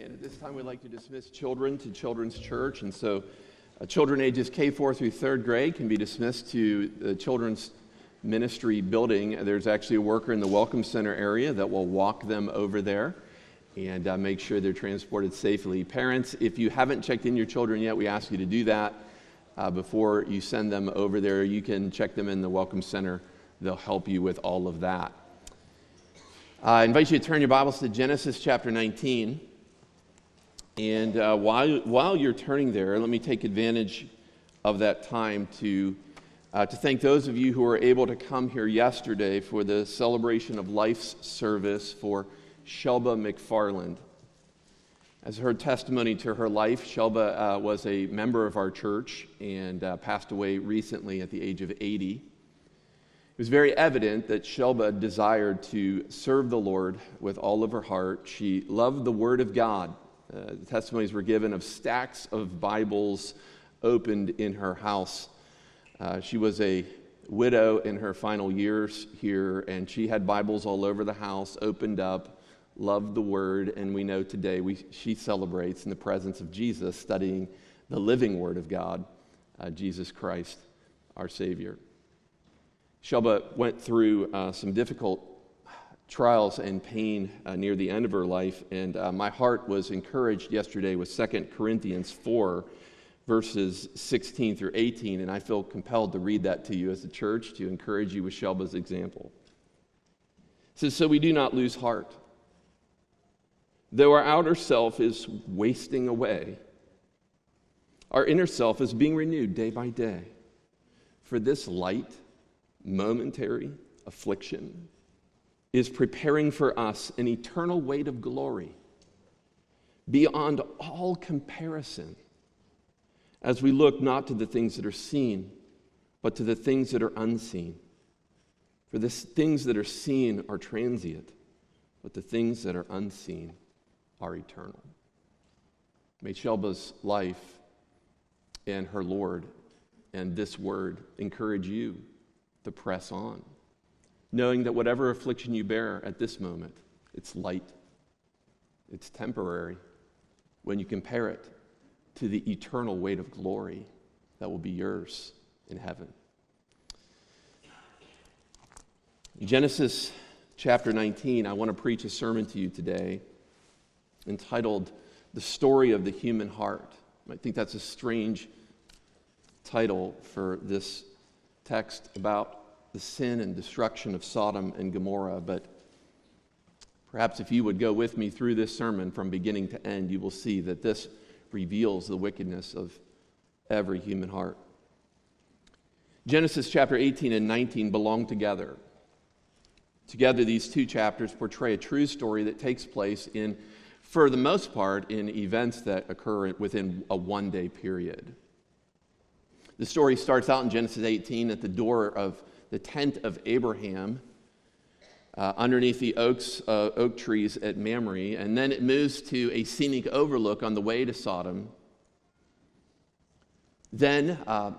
And at this time, we'd like to dismiss children to Children's Church. And so, uh, children ages K4 through third grade can be dismissed to the Children's Ministry building. There's actually a worker in the Welcome Center area that will walk them over there and uh, make sure they're transported safely. Parents, if you haven't checked in your children yet, we ask you to do that uh, before you send them over there. You can check them in the Welcome Center, they'll help you with all of that. I invite you to turn your Bibles to Genesis chapter 19. And uh, while, while you're turning there, let me take advantage of that time to, uh, to thank those of you who were able to come here yesterday for the celebration of life's service for Shelba McFarland. As her testimony to her life, Shelba uh, was a member of our church and uh, passed away recently at the age of 80. It was very evident that Shelba desired to serve the Lord with all of her heart. She loved the Word of God uh, testimonies were given of stacks of Bibles opened in her house. Uh, she was a widow in her final years here, and she had Bibles all over the house, opened up, loved the Word, and we know today we, she celebrates in the presence of Jesus, studying the living Word of God, uh, Jesus Christ, our Savior. Shelba went through uh, some difficult trials and pain uh, near the end of her life. And uh, my heart was encouraged yesterday with 2 Corinthians 4, verses 16 through 18. And I feel compelled to read that to you as a church to encourage you with Shelba's example. It says, So we do not lose heart. Though our outer self is wasting away, our inner self is being renewed day by day. For this light, momentary affliction is preparing for us an eternal weight of glory beyond all comparison as we look not to the things that are seen, but to the things that are unseen. For the things that are seen are transient, but the things that are unseen are eternal. May Shelba's life and her Lord and this word encourage you to press on knowing that whatever affliction you bear at this moment, it's light, it's temporary when you compare it to the eternal weight of glory that will be yours in heaven. Genesis chapter 19, I want to preach a sermon to you today entitled The Story of the Human Heart. I think that's a strange title for this text about the sin and destruction of Sodom and Gomorrah, but perhaps if you would go with me through this sermon from beginning to end, you will see that this reveals the wickedness of every human heart. Genesis chapter 18 and 19 belong together. Together, these two chapters portray a true story that takes place in, for the most part, in events that occur within a one day period. The story starts out in Genesis 18 at the door of the tent of Abraham uh, underneath the oaks, uh, oak trees at Mamre, and then it moves to a scenic overlook on the way to Sodom. Then, uh,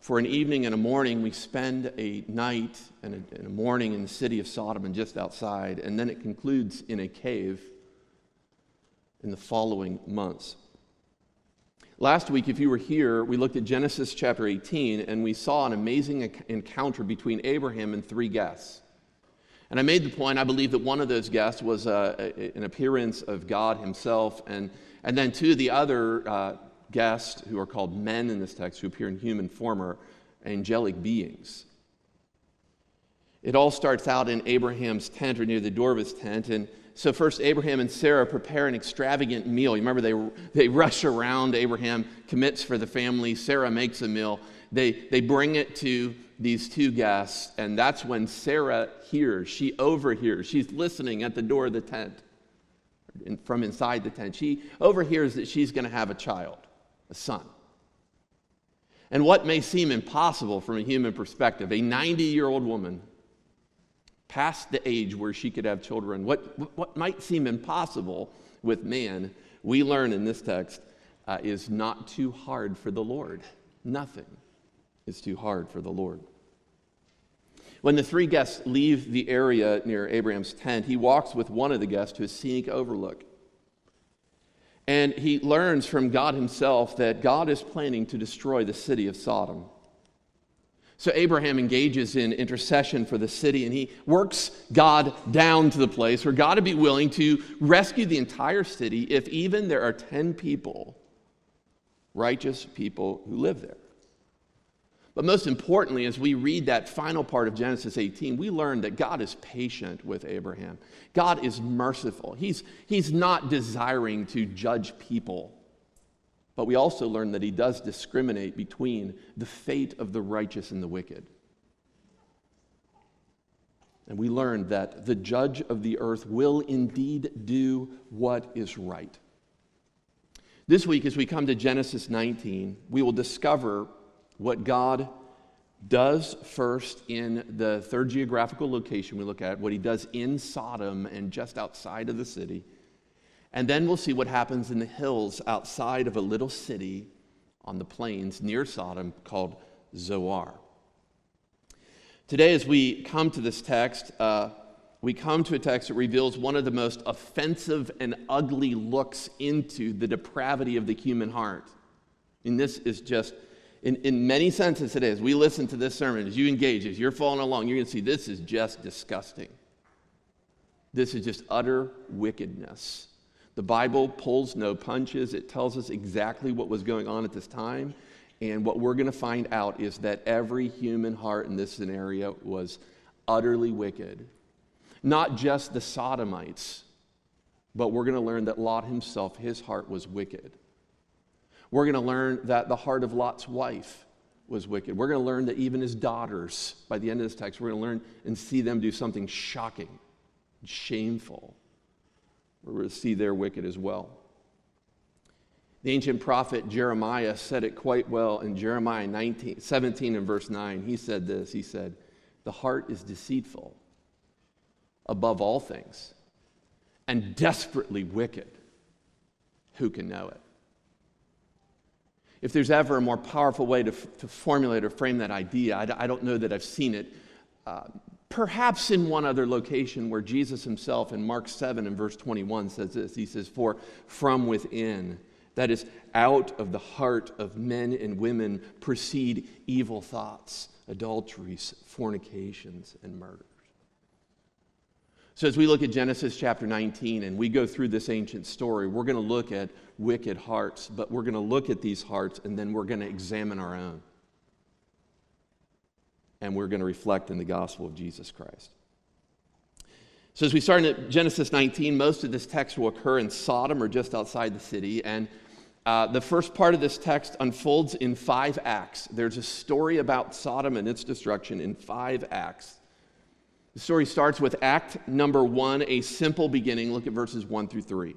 for an evening and a morning, we spend a night and a, and a morning in the city of Sodom and just outside, and then it concludes in a cave in the following months. Last week, if you were here, we looked at Genesis chapter 18 and we saw an amazing encounter between Abraham and three guests. And I made the point, I believe that one of those guests was uh, an appearance of God himself, and, and then two of the other uh, guests, who are called men in this text, who appear in human form, are angelic beings. It all starts out in Abraham's tent or near the door of his tent, and so first Abraham and Sarah prepare an extravagant meal. You remember they, they rush around. Abraham commits for the family. Sarah makes a meal. They, they bring it to these two guests, and that's when Sarah hears. She overhears. She's listening at the door of the tent in, from inside the tent. She overhears that she's going to have a child, a son. And what may seem impossible from a human perspective, a 90 year old woman past the age where she could have children. What, what might seem impossible with man, we learn in this text, uh, is not too hard for the Lord. Nothing is too hard for the Lord. When the three guests leave the area near Abraham's tent, he walks with one of the guests to a scenic overlook. And he learns from God himself that God is planning to destroy the city of Sodom. So Abraham engages in intercession for the city and he works God down to the place where God would be willing to rescue the entire city if even there are 10 people, righteous people who live there. But most importantly, as we read that final part of Genesis 18, we learn that God is patient with Abraham. God is merciful. He's, he's not desiring to judge people. But we also learn that he does discriminate between the fate of the righteous and the wicked. And we learn that the judge of the earth will indeed do what is right. This week, as we come to Genesis 19, we will discover what God does first in the third geographical location we look at, what he does in Sodom and just outside of the city. And then we'll see what happens in the hills outside of a little city on the plains near Sodom called Zoar. Today, as we come to this text, uh, we come to a text that reveals one of the most offensive and ugly looks into the depravity of the human heart. And this is just in, in many senses, it is. We listen to this sermon as you engage, as you're following along, you're going to see this is just disgusting. This is just utter wickedness. The Bible pulls no punches. It tells us exactly what was going on at this time. And what we're going to find out is that every human heart in this scenario was utterly wicked. Not just the Sodomites, but we're going to learn that Lot himself, his heart was wicked. We're going to learn that the heart of Lot's wife was wicked. We're going to learn that even his daughters, by the end of this text, we're going to learn and see them do something shocking, shameful. To see they're wicked as well. The ancient prophet Jeremiah said it quite well in Jeremiah 19, 17 and verse 9. He said this He said, The heart is deceitful above all things and desperately wicked. Who can know it? if there's ever a more powerful way to, to formulate or frame that idea, I, I, don't know that I've seen it. Uh, perhaps in one other location where Jesus himself in Mark 7 and verse 21 says this He says, For from within, that is, out of the heart of men and women, proceed evil thoughts, adulteries, fornications, and murders. So, as we look at Genesis chapter 19 and we go through this ancient story, we're going to look at wicked hearts, but we're going to look at these hearts and then we're going to examine our own. And we're going to reflect in the gospel of Jesus Christ. So, as we start in Genesis 19, most of this text will occur in Sodom or just outside the city. And uh, the first part of this text unfolds in five acts. There's a story about Sodom and its destruction in five acts. The story starts with act number one, a simple beginning. Look at verses one through three.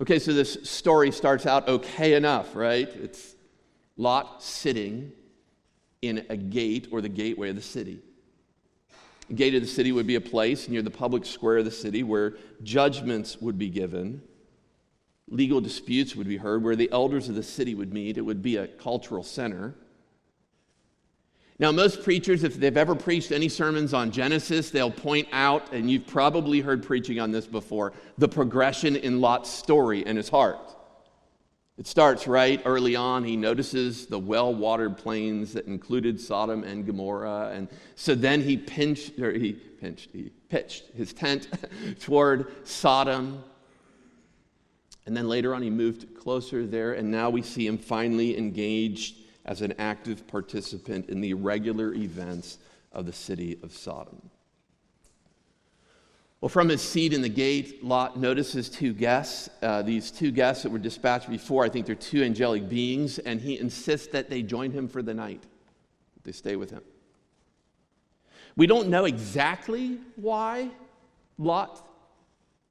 Okay, so this story starts out okay enough, right? It's Lot sitting in a gate or the gateway of the city. The gate of the city would be a place near the public square of the city where judgments would be given, legal disputes would be heard, where the elders of the city would meet. It would be a cultural center. Now, most preachers, if they've ever preached any sermons on Genesis, they'll point out, and you've probably heard preaching on this before, the progression in Lot's story and his heart. It starts right early on. He notices the well watered plains that included Sodom and Gomorrah. And so then he pinched, or he pinched, he pitched his tent toward Sodom. And then later on, he moved closer there. And now we see him finally engaged as an active participant in the regular events of the city of Sodom. Well, from his seat in the gate, Lot notices two guests. Uh, these two guests that were dispatched before, I think they're two angelic beings, and he insists that they join him for the night. They stay with him. We don't know exactly why Lot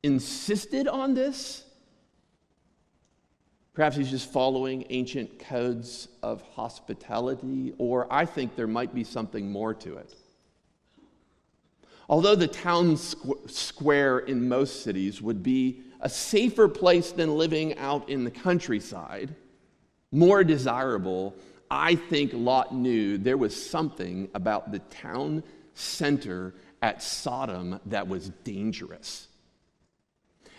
insisted on this. Perhaps he's just following ancient codes of hospitality, or I think there might be something more to it. Although the town squ- square in most cities would be a safer place than living out in the countryside, more desirable, I think Lot knew there was something about the town center at Sodom that was dangerous.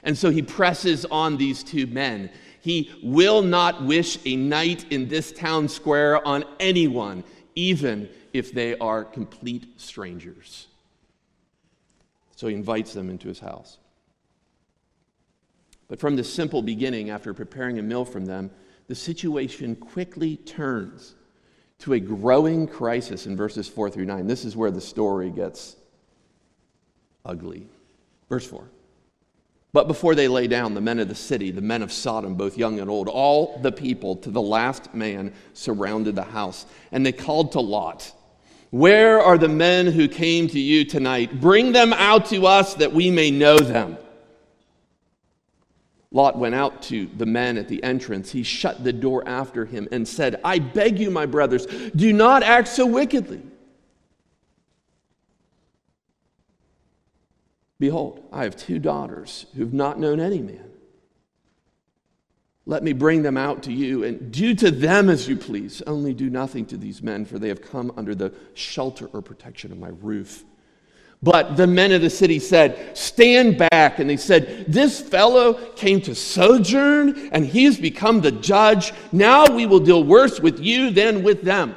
And so he presses on these two men. He will not wish a night in this town square on anyone, even if they are complete strangers. So he invites them into his house. But from the simple beginning, after preparing a meal from them, the situation quickly turns to a growing crisis in verses 4 through 9. This is where the story gets ugly. Verse 4. But before they lay down, the men of the city, the men of Sodom, both young and old, all the people to the last man surrounded the house. And they called to Lot, Where are the men who came to you tonight? Bring them out to us that we may know them. Lot went out to the men at the entrance. He shut the door after him and said, I beg you, my brothers, do not act so wickedly. Behold, I have two daughters who've not known any man. Let me bring them out to you and do to them as you please. Only do nothing to these men, for they have come under the shelter or protection of my roof. But the men of the city said, Stand back. And they said, This fellow came to sojourn, and he's become the judge. Now we will deal worse with you than with them.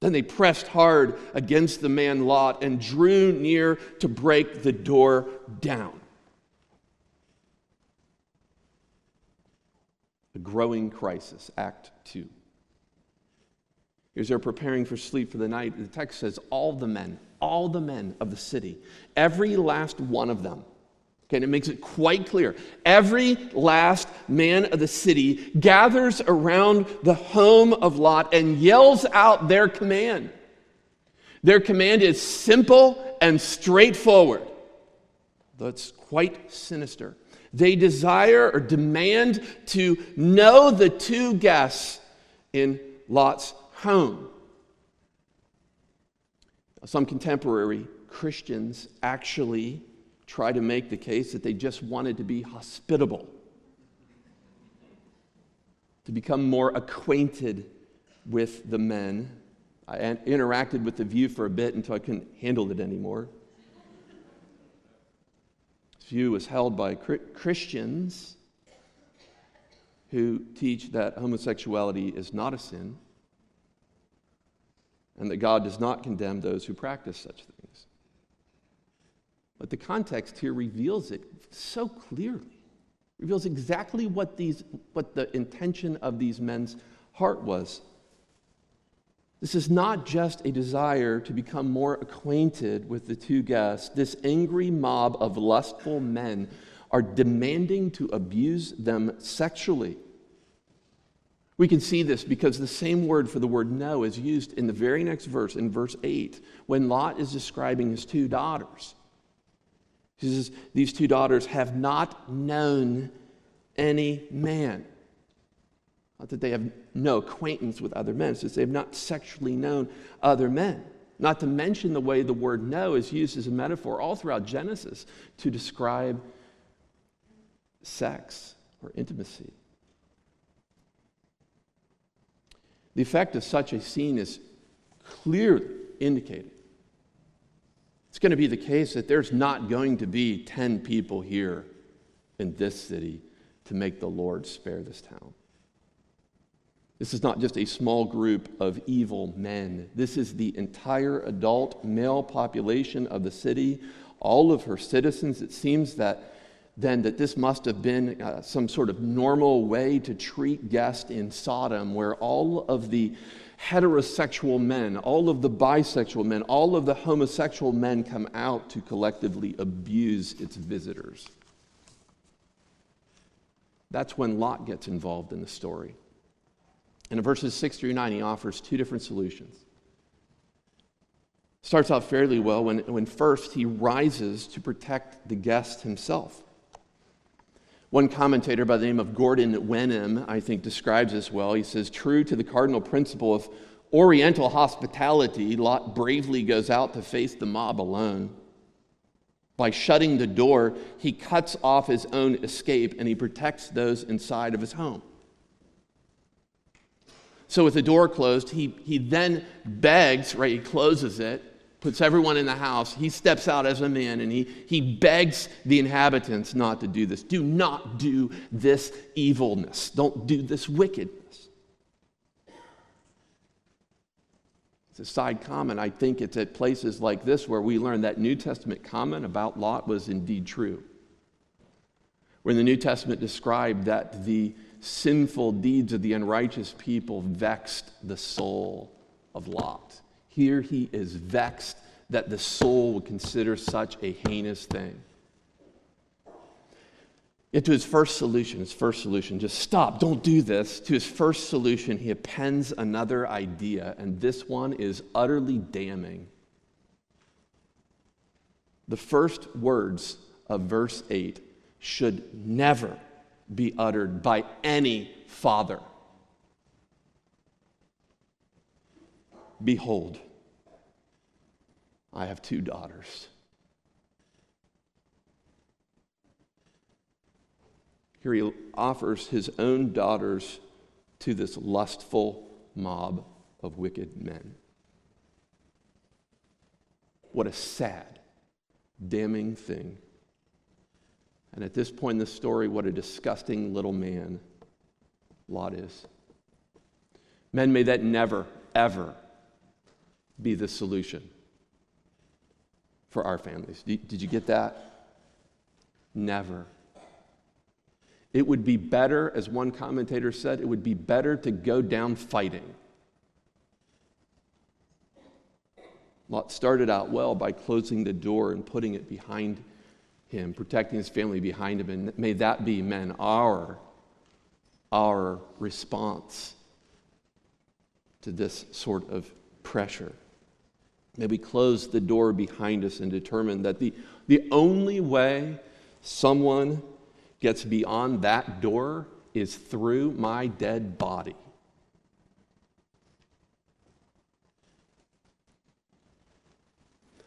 Then they pressed hard against the man Lot and drew near to break the door down. A growing crisis, Act 2. As they're preparing for sleep for the night, the text says, All the men, all the men of the city, every last one of them. Okay, and it makes it quite clear. Every last man of the city gathers around the home of Lot and yells out their command. Their command is simple and straightforward, though it's quite sinister. They desire or demand to know the two guests in Lot's home. Some contemporary Christians actually try to make the case that they just wanted to be hospitable, to become more acquainted with the men. I interacted with the view for a bit until I couldn't handle it anymore. This view was held by Christians who teach that homosexuality is not a sin and that God does not condemn those who practice such things. But the context here reveals it so clearly, reveals exactly what, these, what the intention of these men's heart was. This is not just a desire to become more acquainted with the two guests. This angry mob of lustful men are demanding to abuse them sexually. We can see this because the same word for the word know is used in the very next verse, in verse 8, when Lot is describing his two daughters. He says, These two daughters have not known any man. Not that they have no acquaintance with other men, just they have not sexually known other men. Not to mention the way the word know is used as a metaphor all throughout Genesis to describe sex or intimacy. The effect of such a scene is clearly indicated. It's going to be the case that there's not going to be 10 people here in this city to make the Lord spare this town. This is not just a small group of evil men. This is the entire adult male population of the city, all of her citizens. It seems that then that this must have been uh, some sort of normal way to treat guests in Sodom, where all of the heterosexual men, all of the bisexual men, all of the homosexual men come out to collectively abuse its visitors. That's when Lot gets involved in the story. And in verses 6 through 9, he offers two different solutions. Starts out fairly well when, when first he rises to protect the guest himself. One commentator by the name of Gordon Wenham, I think, describes this well. He says, True to the cardinal principle of Oriental hospitality, Lot bravely goes out to face the mob alone. By shutting the door, he cuts off his own escape and he protects those inside of his home. So, with the door closed, he, he then begs, right? He closes it, puts everyone in the house. He steps out as a man and he, he begs the inhabitants not to do this. Do not do this evilness. Don't do this wickedness. It's a side comment. I think it's at places like this where we learn that New Testament comment about Lot was indeed true. When the New Testament described that the sinful deeds of the unrighteous people vexed the soul of Lot. Here he is vexed that the soul would consider such a heinous thing. Yet to his first solution, his first solution, just stop, don't do this. To his first solution, he appends another idea, and this one is utterly damning. The first words of verse 8 should never be uttered by any father. Behold, I have two daughters. Here he offers his own daughters to this lustful mob of wicked men. What a sad, damning thing and at this point in the story, what a disgusting little man Lot is. Men, may that never, ever be the solution for our families. Did you get that? Never. It would be better, as one commentator said, it would be better to go down fighting. Lot started out well by closing the door and putting it behind him, protecting his family behind him. And may that be, men, our, our response to this sort of pressure. May we close the door behind us and determine that the, the only way someone gets beyond that door is through my dead body.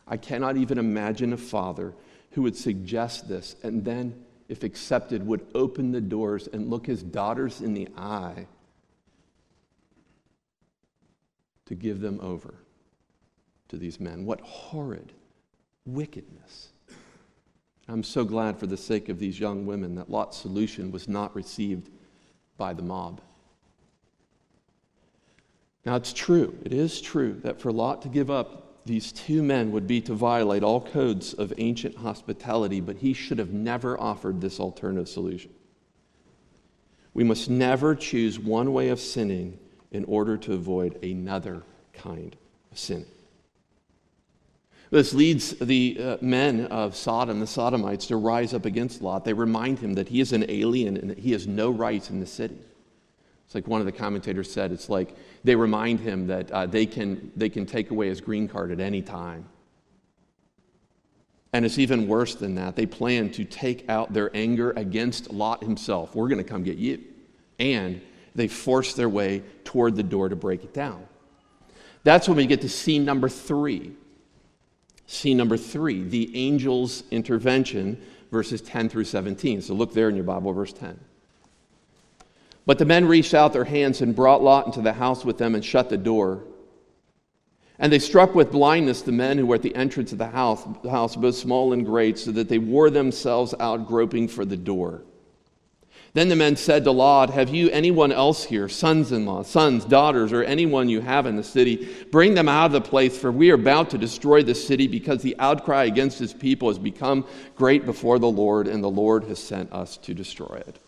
I cannot even imagine a father who would suggest this and then, if accepted, would open the doors and look his daughters in the eye to give them over to these men. What horrid wickedness. I'm so glad for the sake of these young women that Lot's solution was not received by the mob. Now, it's true, it is true that for Lot to give up these two men would be to violate all codes of ancient hospitality, but he should have never offered this alternative solution. We must never choose one way of sinning in order to avoid another kind of sin. This leads the uh, men of Sodom, the Sodomites, to rise up against Lot. They remind him that he is an alien and that he has no rights in the city. It's like one of the commentators said, it's like they remind him that uh, they, can, they can take away his green card at any time. And it's even worse than that. They plan to take out their anger against Lot himself. We're going to come get you. And they force their way toward the door to break it down. That's when we get to scene number three. Scene number three, the angel's intervention, verses 10 through 17. So look there in your Bible, verse 10. But the men reached out their hands and brought Lot into the house with them and shut the door. And they struck with blindness the men who were at the entrance of the house, the house, both small and great, so that they wore themselves out groping for the door. Then the men said to Lot, Have you anyone else here, sons in law, sons, daughters, or anyone you have in the city? Bring them out of the place, for we are about to destroy the city because the outcry against his people has become great before the Lord, and the Lord has sent us to destroy it.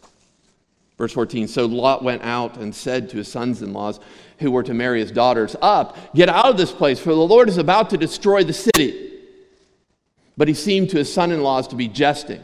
Verse 14 So Lot went out and said to his sons in laws who were to marry his daughters, Up, get out of this place, for the Lord is about to destroy the city. But he seemed to his son in laws to be jesting.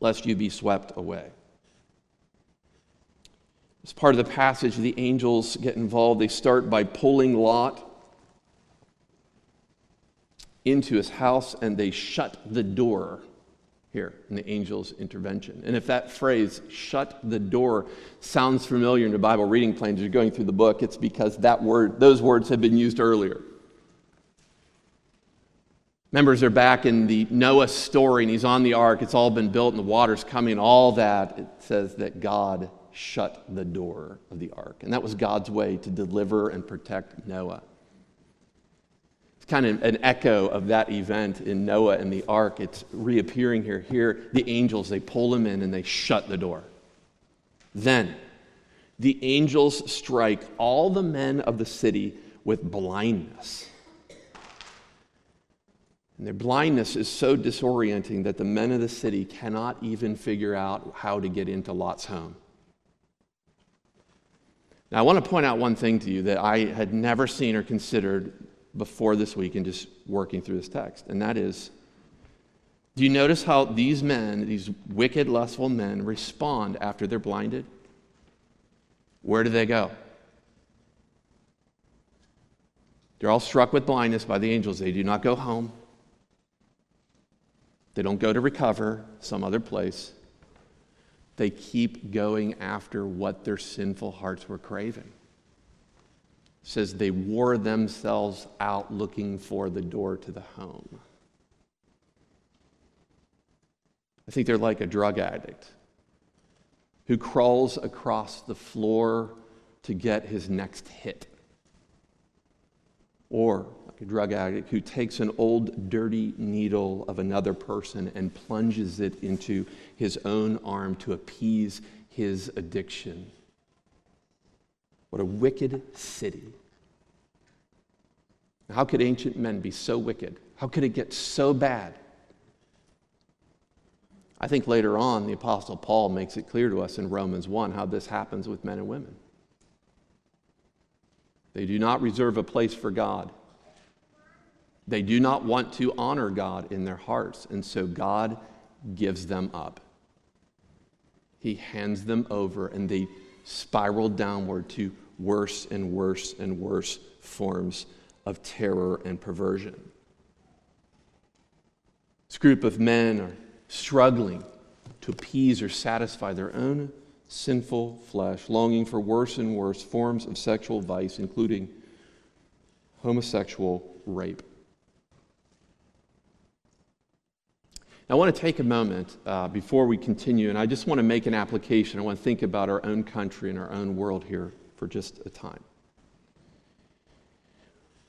lest you be swept away. As part of the passage, the angels get involved. They start by pulling Lot into his house and they shut the door here in the angel's intervention. And if that phrase, shut the door, sounds familiar in your Bible reading plans you're going through the book, it's because that word, those words have been used earlier. Members are back in the Noah story, and he's on the ark. It's all been built, and the water's coming. All that, it says that God shut the door of the ark. And that was God's way to deliver and protect Noah It's kind of an echo of that event in Noah and the ark. It's reappearing here. Here, the angels, they pull him in and they shut the door. Then, the angels strike all the men of the city with blindness. And their blindness is so disorienting that the men of the city cannot even figure out how to get into Lot's home. Now, I want to point out one thing to you that I had never seen or considered before this week and just working through this text, and that is do you notice how these men, these wicked, lustful men, respond after they're blinded? Where do they go? They're all struck with blindness by the angels. They do not go home. They don't go to recover some other place. They keep going after what their sinful hearts were craving says they wore themselves out looking for the door to the home. I think they're like a drug addict who crawls across the floor to get his next hit. Or like a drug addict who takes an old dirty needle of another person and plunges it into his own arm to appease his addiction. What a wicked city. How could ancient men be so wicked? How could it get so bad? I think later on, the Apostle Paul makes it clear to us in Romans 1 how this happens with men and women. They do not reserve a place for God. They do not want to honor God in their hearts, and so God gives them up. He hands them over, and they spiral downward to worse and worse and worse forms of terror and perversion. This group of men are struggling to appease or satisfy their own sinful flesh, longing for worse and worse forms of sexual vice, including homosexual rape. I want to take a moment uh, before we continue, and I just want to make an application. I want to think about our own country and our own world here for just a time.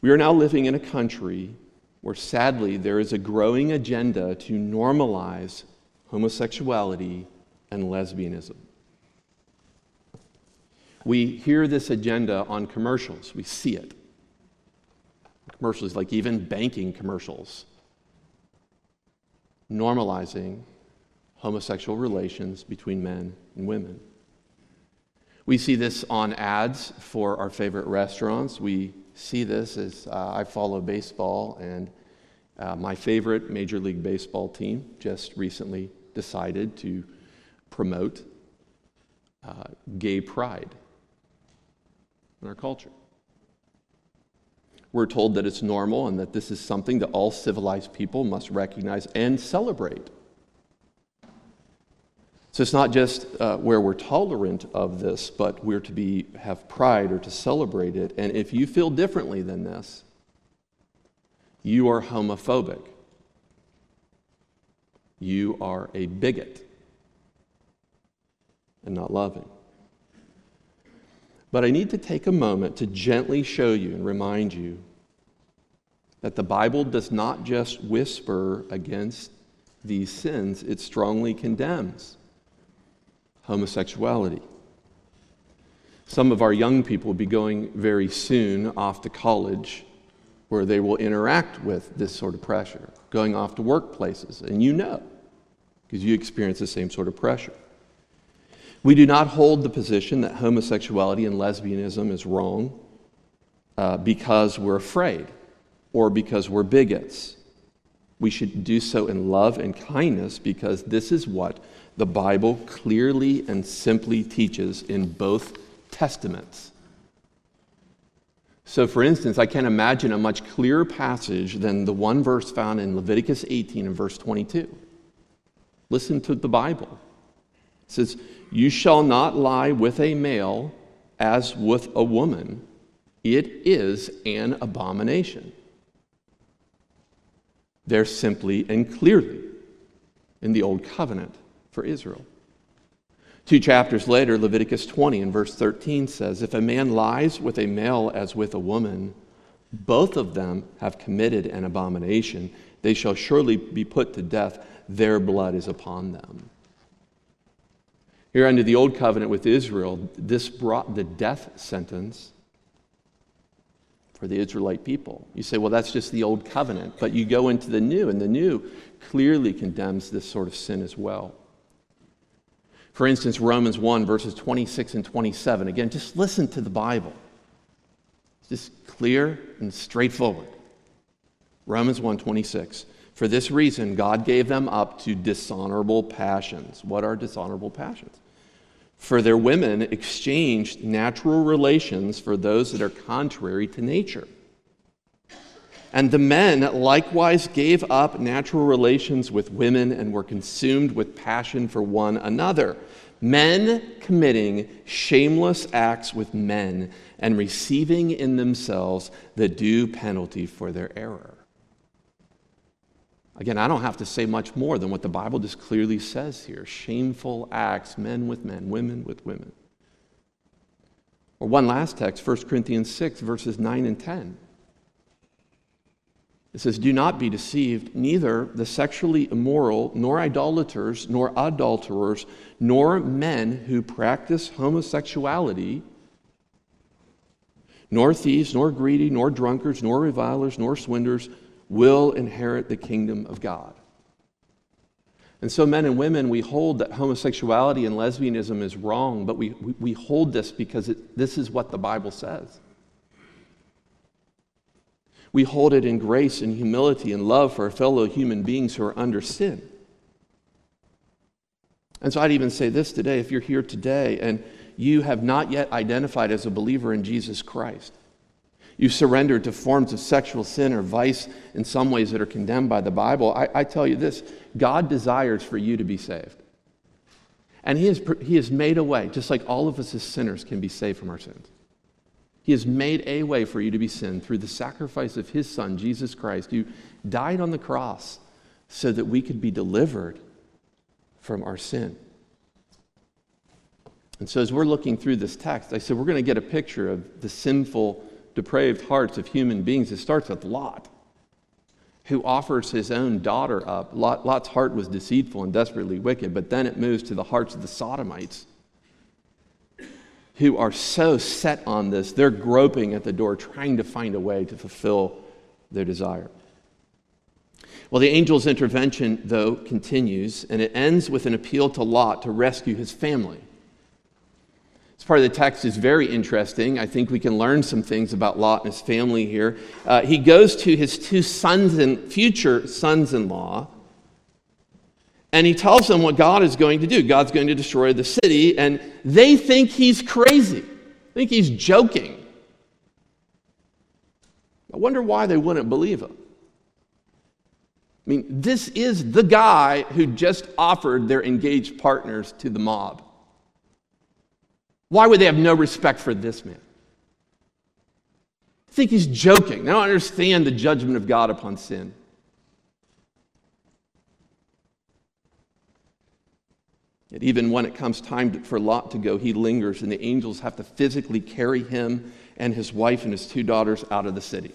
We are now living in a country where sadly there is a growing agenda to normalize homosexuality and lesbianism. We hear this agenda on commercials, we see it. Commercials, like even banking commercials, normalizing homosexual relations between men and women. We see this on ads for our favorite restaurants. We see this as uh, I follow baseball, and uh, my favorite Major League Baseball team just recently decided to promote uh, gay pride in our culture. We're told that it's normal and that this is something that all civilized people must recognize and celebrate. So it's not just uh, where we're tolerant of this, but we're to be have pride or to celebrate it. And if you feel differently than this, you are homophobic. You are a bigot and not loving. But I need to take a moment to gently show you and remind you that the Bible does not just whisper against these sins, it strongly condemns homosexuality. Some of our young people will be going very soon off to college where they will interact with this sort of pressure, going off to workplaces, and you know, because you experience the same sort of pressure. We do not hold the position that homosexuality and lesbianism is wrong uh, because we're afraid or because we're bigots. We should do so in love and kindness because this is what the Bible clearly and simply teaches in both testaments. So, for instance, I can't imagine a much clearer passage than the one verse found in Leviticus 18 and verse 22. Listen to the Bible. It says, You shall not lie with a male as with a woman, it is an abomination. There simply and clearly in the Old Covenant for Israel. Two chapters later, Leviticus 20 and verse 13 says, If a man lies with a male as with a woman, both of them have committed an abomination. They shall surely be put to death. Their blood is upon them. Here, under the old covenant with Israel, this brought the death sentence for the Israelite people. You say, well, that's just the old covenant. But you go into the new, and the new clearly condemns this sort of sin as well. For instance, Romans 1, verses 26 and 27. Again, just listen to the Bible. It's just clear and straightforward. Romans 1, 26. For this reason, God gave them up to dishonorable passions. What are dishonorable passions? For their women exchanged natural relations for those that are contrary to nature. And the men likewise gave up natural relations with women and were consumed with passion for one another men committing shameless acts with men and receiving in themselves the due penalty for their error. Again, I don't have to say much more than what the Bible just clearly says here shameful acts, men with men, women with women. Or one last text, 1 Corinthians 6, verses 9 and 10. It says, Do not be deceived. Neither the sexually immoral, nor idolaters, nor adulterers, nor men who practice homosexuality, nor thieves, nor greedy, nor drunkards, nor revilers, nor swindlers will inherit the kingdom of God. And so, men and women, we hold that homosexuality and lesbianism is wrong, but we, we, we hold this because it, this is what the Bible says. We hold it in grace and humility and love for our fellow human beings who are under sin. And so I'd even say this today if you're here today and you have not yet identified as a believer in Jesus Christ, you surrendered to forms of sexual sin or vice in some ways that are condemned by the Bible, I, I tell you this God desires for you to be saved. And he has, he has made a way, just like all of us as sinners can be saved from our sins. He has made a way for you to be sin through the sacrifice of His Son, Jesus Christ, who died on the cross so that we could be delivered from our sin. And so, as we're looking through this text, I said we're going to get a picture of the sinful, depraved hearts of human beings. It starts with Lot, who offers his own daughter up. Lot, Lot's heart was deceitful and desperately wicked, but then it moves to the hearts of the Sodomites who are so set on this, they're groping at the door, trying to find a way to fulfill their desire. Well, the angel's intervention, though, continues, and it ends with an appeal to Lot to rescue his family. Part of the text is very interesting. I think we can learn some things about Lot and his family here. Uh, he goes to his two sons and future sons in law and he tells them what God is going to do. God's going to destroy the city, and they think he's crazy. They think he's joking. I wonder why they wouldn't believe him. I mean, this is the guy who just offered their engaged partners to the mob. Why would they have no respect for this man? I think he's joking. They don't understand the judgment of God upon sin. Yet even when it comes time for Lot to go, he lingers, and the angels have to physically carry him and his wife and his two daughters out of the city.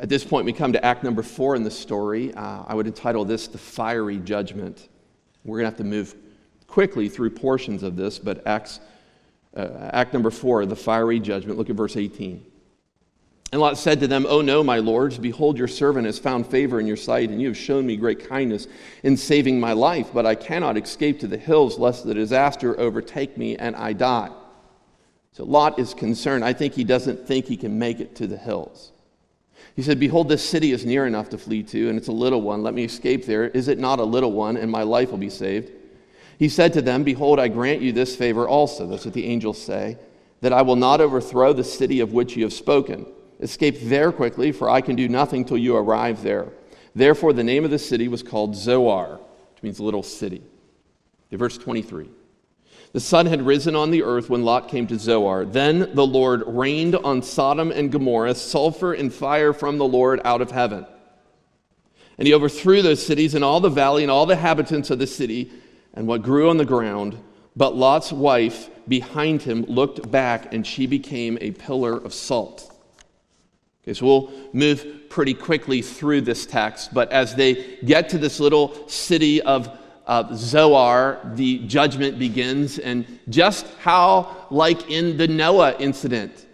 At this point, we come to act number four in the story. Uh, I would entitle this The Fiery Judgment. We're going to have to move quickly through portions of this, but acts, uh, act number four, The Fiery Judgment. Look at verse 18. And Lot said to them, Oh no, my lords, behold, your servant has found favor in your sight, and you have shown me great kindness in saving my life, but I cannot escape to the hills, lest the disaster overtake me and I die. So Lot is concerned. I think he doesn't think he can make it to the hills. He said, Behold, this city is near enough to flee to, and it's a little one. Let me escape there. Is it not a little one, and my life will be saved? He said to them, Behold, I grant you this favor also. That's what the angels say, that I will not overthrow the city of which you have spoken. Escape there quickly, for I can do nothing till you arrive there. Therefore, the name of the city was called Zoar, which means little city. Verse 23. The sun had risen on the earth when Lot came to Zoar. Then the Lord rained on Sodom and Gomorrah sulfur and fire from the Lord out of heaven. And he overthrew those cities and all the valley and all the inhabitants of the city and what grew on the ground. But Lot's wife behind him looked back, and she became a pillar of salt. Okay, so we'll move pretty quickly through this text, but as they get to this little city of uh, Zoar, the judgment begins, and just how, like in the Noah incident,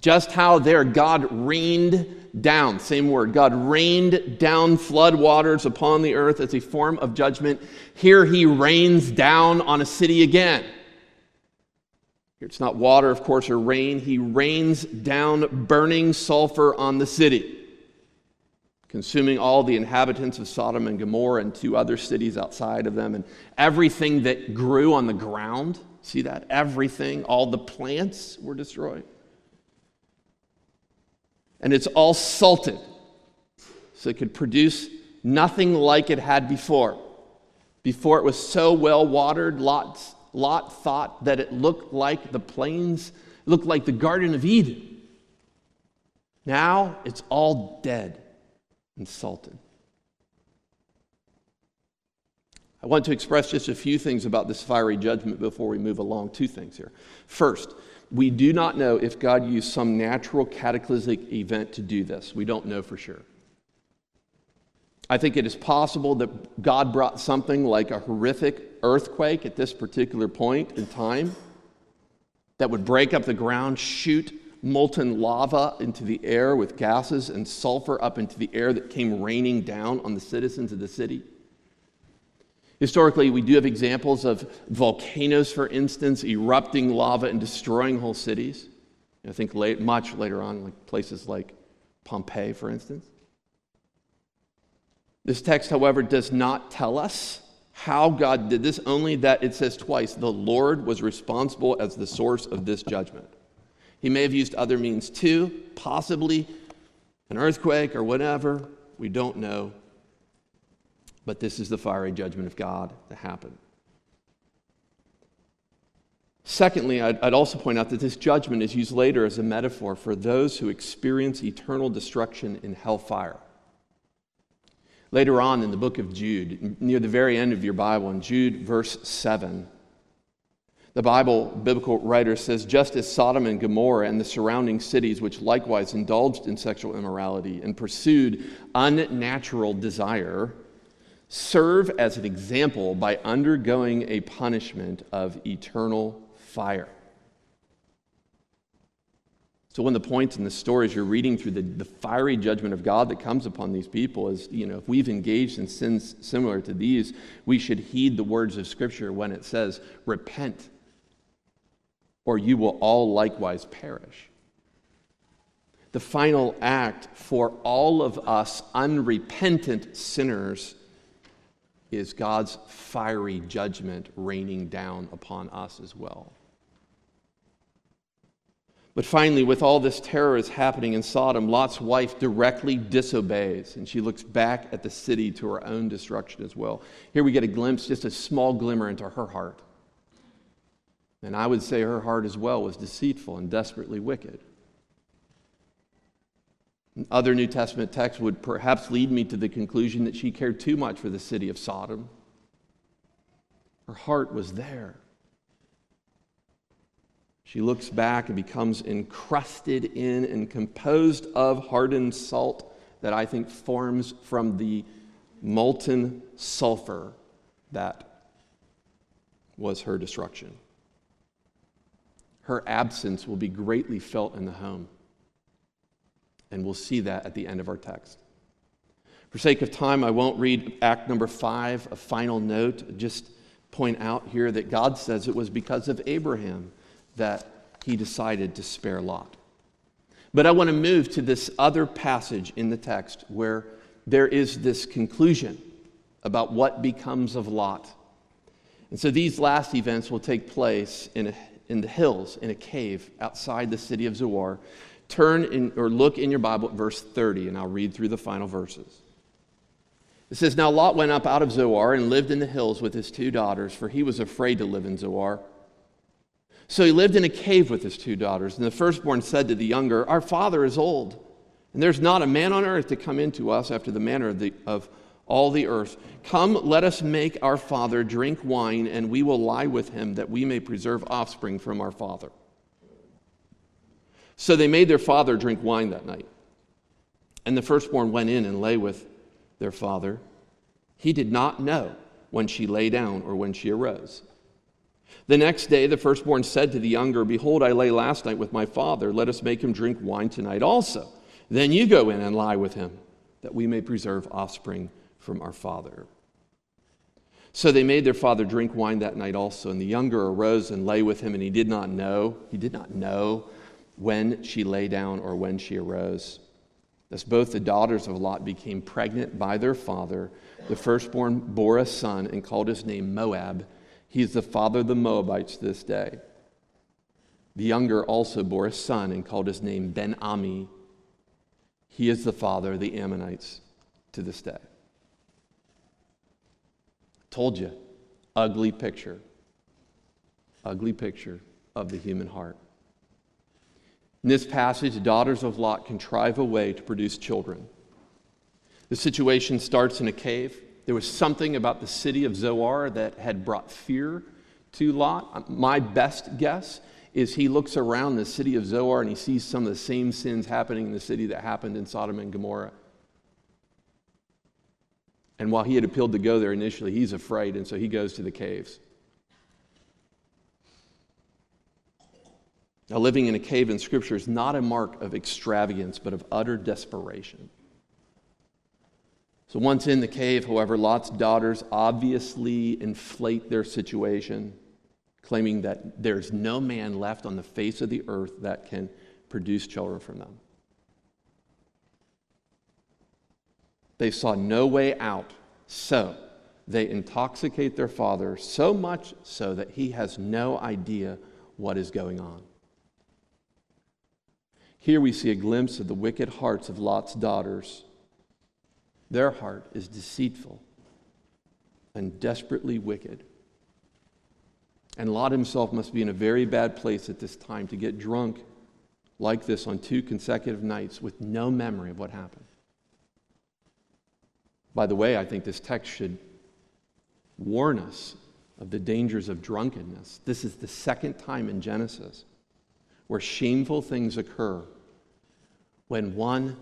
just how there God rained down, same word, God rained down flood waters upon the earth as a form of judgment. Here he rains down on a city again. It's not water, of course, or rain. He rains down burning sulfur on the city, consuming all the inhabitants of Sodom and Gomorrah and two other cities outside of them, and everything that grew on the ground. See that? Everything, all the plants were destroyed. And it's all salted, so it could produce nothing like it had before. Before it was so well watered, lots Lot thought that it looked like the plains, looked like the Garden of Eden. Now it's all dead and salted. I want to express just a few things about this fiery judgment before we move along. Two things here. First, we do not know if God used some natural cataclysmic event to do this. We don't know for sure. I think it is possible that God brought something like a horrific earthquake at this particular point in time that would break up the ground, shoot molten lava into the air with gases and sulfur up into the air that came raining down on the citizens of the city. Historically, we do have examples of volcanoes, for instance, erupting lava and destroying whole cities. I think late, much later on, like places like Pompeii, for instance. This text, however, does not tell us how God did this, only that it says twice the Lord was responsible as the source of this judgment. He may have used other means too, possibly an earthquake or whatever. We don't know. But this is the fiery judgment of God to happen. Secondly, I'd, I'd, also point out that this judgment is used later as a metaphor for those who experience eternal destruction in hellfire. Later on in the book of Jude, near the very end of your Bible, in Jude, verse 7, the Bible biblical writer says, just as Sodom and Gomorrah and the surrounding cities, which likewise indulged in sexual immorality and pursued unnatural desire, serve as an example by undergoing a punishment of eternal fire. So one of the points in the story as you're reading through the, the fiery judgment of God that comes upon these people is, you know, if we've engaged in sins similar to these, we should heed the words of Scripture when it says, repent, or you will all likewise perish. The final act for all of us unrepentant sinners is God's fiery judgment raining down upon us as well. But finally, with all this terror is happening in Sodom, Lot's wife directly disobeys, and she looks back at the city to her own destruction as well. Here we get a glimpse, just a small glimmer into her heart. And I would say her heart as well was deceitful and desperately wicked. Other New Testament texts would perhaps lead me to the conclusion that she cared too much for the city of Sodom. Her heart was there. She looks back and becomes encrusted in and composed of hardened salt that I think forms from the molten sulfur that was her destruction. Her absence will be greatly felt in the home. And we'll see that at the end of our text. For sake of time, I won't read Act number five, a final note. Just point out here that God says it was because of Abraham that he decided to spare Lot. But I want to move to this other passage in the text where there is this conclusion about what becomes of Lot. And so these last events will take place in, a, in the hills, in a cave outside the city of Zoar. Turn in, or look in your Bible at verse 30, and I'll read through the final verses. It says, Now Lot went up out of Zoar and lived in the hills with his two daughters, for he was afraid to live in Zoar. So he lived in a cave with his two daughters. And the firstborn said to the younger, Our father is old, and there's not a man on earth to come into us after the manner of, the, of all the earth. Come, let us make our father drink wine, and we will lie with him, that we may preserve offspring from our father. So they made their father drink wine that night. And the firstborn went in and lay with their father. He did not know when she lay down or when she arose. The next day, the firstborn said to the younger, Behold, I lay last night with my father. Let us make him drink wine tonight also. Then you go in and lie with him, that we may preserve offspring from our father. So they made their father drink wine that night also. And the younger arose and lay with him, and he did not know, he did not know when she lay down or when she arose. Thus both the daughters of Lot became pregnant by their father. The firstborn bore a son and called his name Moab he is the father of the Moabites to this day. The younger also bore a son and called his name Ben Ami. He is the father of the Ammonites to this day. Told you, ugly picture. Ugly picture of the human heart. In this passage, daughters of Lot contrive a way to produce children. The situation starts in a cave. There was something about the city of Zoar that had brought fear to Lot. My best guess is he looks around the city of Zoar and he sees some of the same sins happening in the city that happened in Sodom and Gomorrah. And while he had appealed to go there initially, he's afraid, and so he goes to the caves. Now, living in a cave in Scripture is not a mark of extravagance, but of utter desperation. So once in the cave, however, Lot's daughters obviously inflate their situation, claiming that there's no man left on the face of the earth that can produce children from them. They saw no way out, so they intoxicate their father so much so that he has no idea what is going on. Here we see a glimpse of the wicked hearts of Lot's daughters their heart is deceitful and desperately wicked. And Lot himself must be in a very bad place at this time to get drunk like this on two consecutive nights with no memory of what happened. By the way, I think this text should warn us of the dangers of drunkenness. This is the second time in Genesis where shameful things occur when one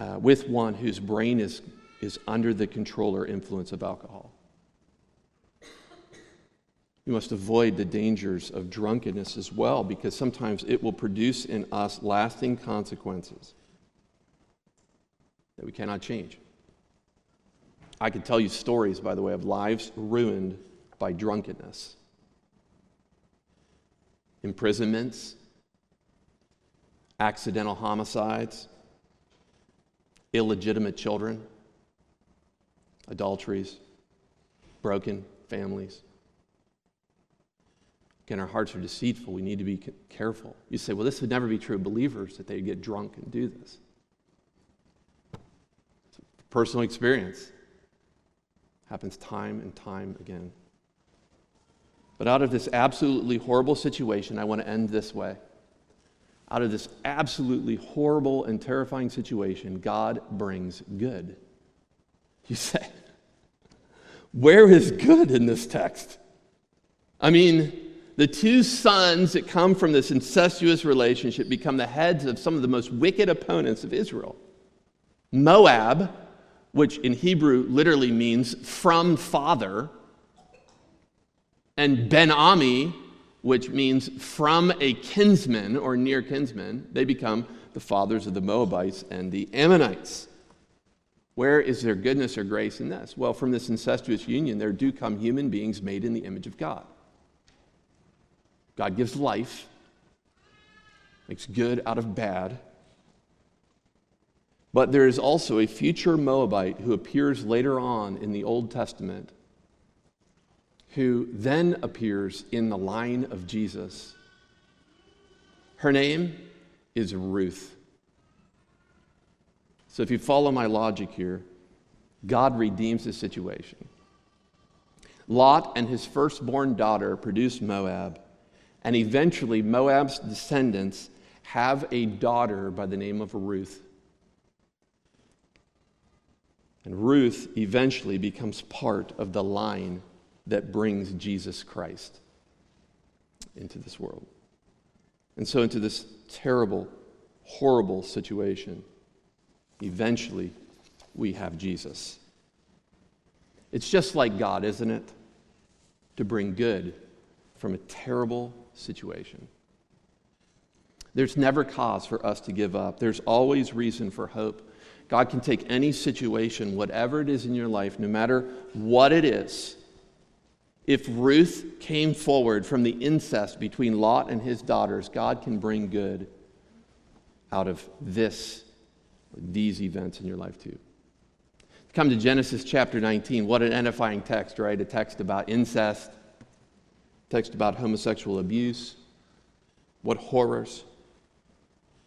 uh, with one whose brain is, is under the control or influence of alcohol. We must avoid the dangers of drunkenness as well because sometimes it will produce in us lasting consequences that we cannot change. I could tell you stories, by the way, of lives ruined by drunkenness, imprisonments, accidental homicides, illegitimate children, adulteries, broken families. Again, our hearts are deceitful. We need to be careful. You say, well, this would never be true of believers that they get drunk and do this. It's personal experience. Happens time and time again. But out of this absolutely horrible situation, I want to end this way out of this absolutely horrible and terrifying situation, God brings good. You say, where is good in this text? I mean, the two sons that come from this incestuous relationship become the heads of some of the most wicked opponents of Israel. Moab, which in Hebrew literally means from father, and Ben Ami, which means from a kinsman or near kinsman, they become the fathers of the Moabites and the Ammonites. Where is there goodness or grace in this? Well, from this incestuous union, there do come human beings made in the image of God. God gives life, makes good out of bad. But there is also a future Moabite who appears later on in the Old Testament, who then appears in the line of Jesus. Her name is Ruth. So if you follow my logic here, God redeems the situation. Lot and his firstborn daughter produce Moab, and eventually Moab's descendants have a daughter by the name of Ruth. And Ruth eventually becomes part of the line that brings Jesus Christ into this world. And so, into this terrible, horrible situation eventually we have Jesus. It's just like God, isn't it? To bring good from a terrible situation. There's never cause for us to give up. There's always reason for hope. God can take any situation, whatever it is in your life, no matter what it is. If Ruth came forward from the incest between Lot and his daughters, God can bring good out of this these events in your life too. Come to Genesis chapter 19. What an edifying text, right? A text about incest, text about homosexual abuse. What horrors,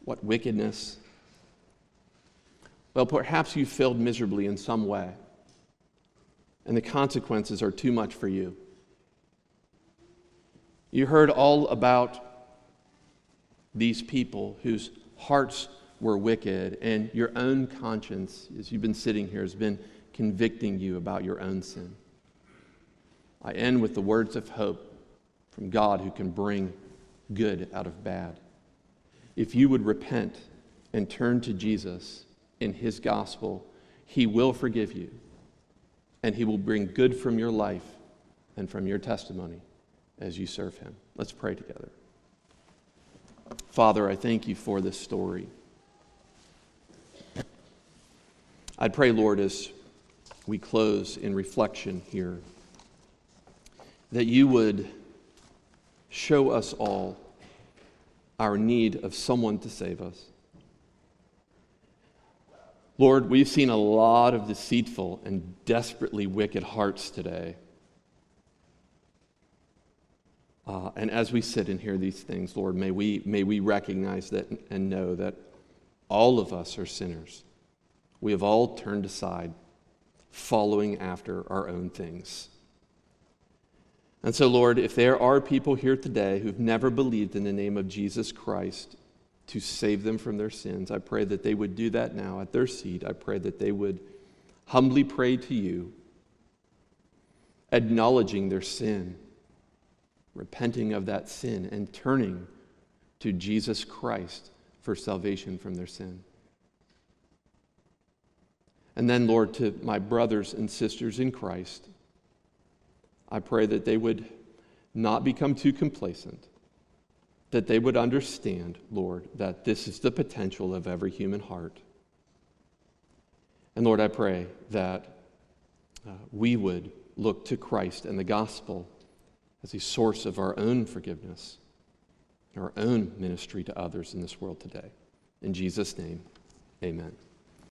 what wickedness. Well, perhaps you failed miserably in some way, and the consequences are too much for you. You heard all about these people whose hearts were wicked, and your own conscience, as you've been sitting here, has been convicting you about your own sin. I end with the words of hope from God who can bring good out of bad. If you would repent and turn to Jesus in his gospel, he will forgive you, and he will bring good from your life and from your testimony as you serve him. Let's pray together. Father, I thank you for this story. I'd pray, Lord, as we close in reflection here, that you would show us all our need of someone to save us. Lord, we've seen a lot of deceitful and desperately wicked hearts today. Uh, and as we sit and hear these things, Lord, may we, may we recognize that and know that all of us are sinners. We have all turned aside, following after our own things. And so, Lord, if there are people here today who've never believed in the name of Jesus Christ to save them from their sins, I pray that they would do that now at their seat. I pray that they would humbly pray to you, acknowledging their sin, repenting of that sin, and turning to Jesus Christ for salvation from their sin. And then, Lord, to my brothers and sisters in Christ, I pray that they would not become too complacent, that they would understand, Lord, that this is the potential of every human heart. And Lord, I pray that uh, we would look to Christ and the gospel as a source of our own forgiveness, and our own ministry to others in this world today. In Jesus' name, amen.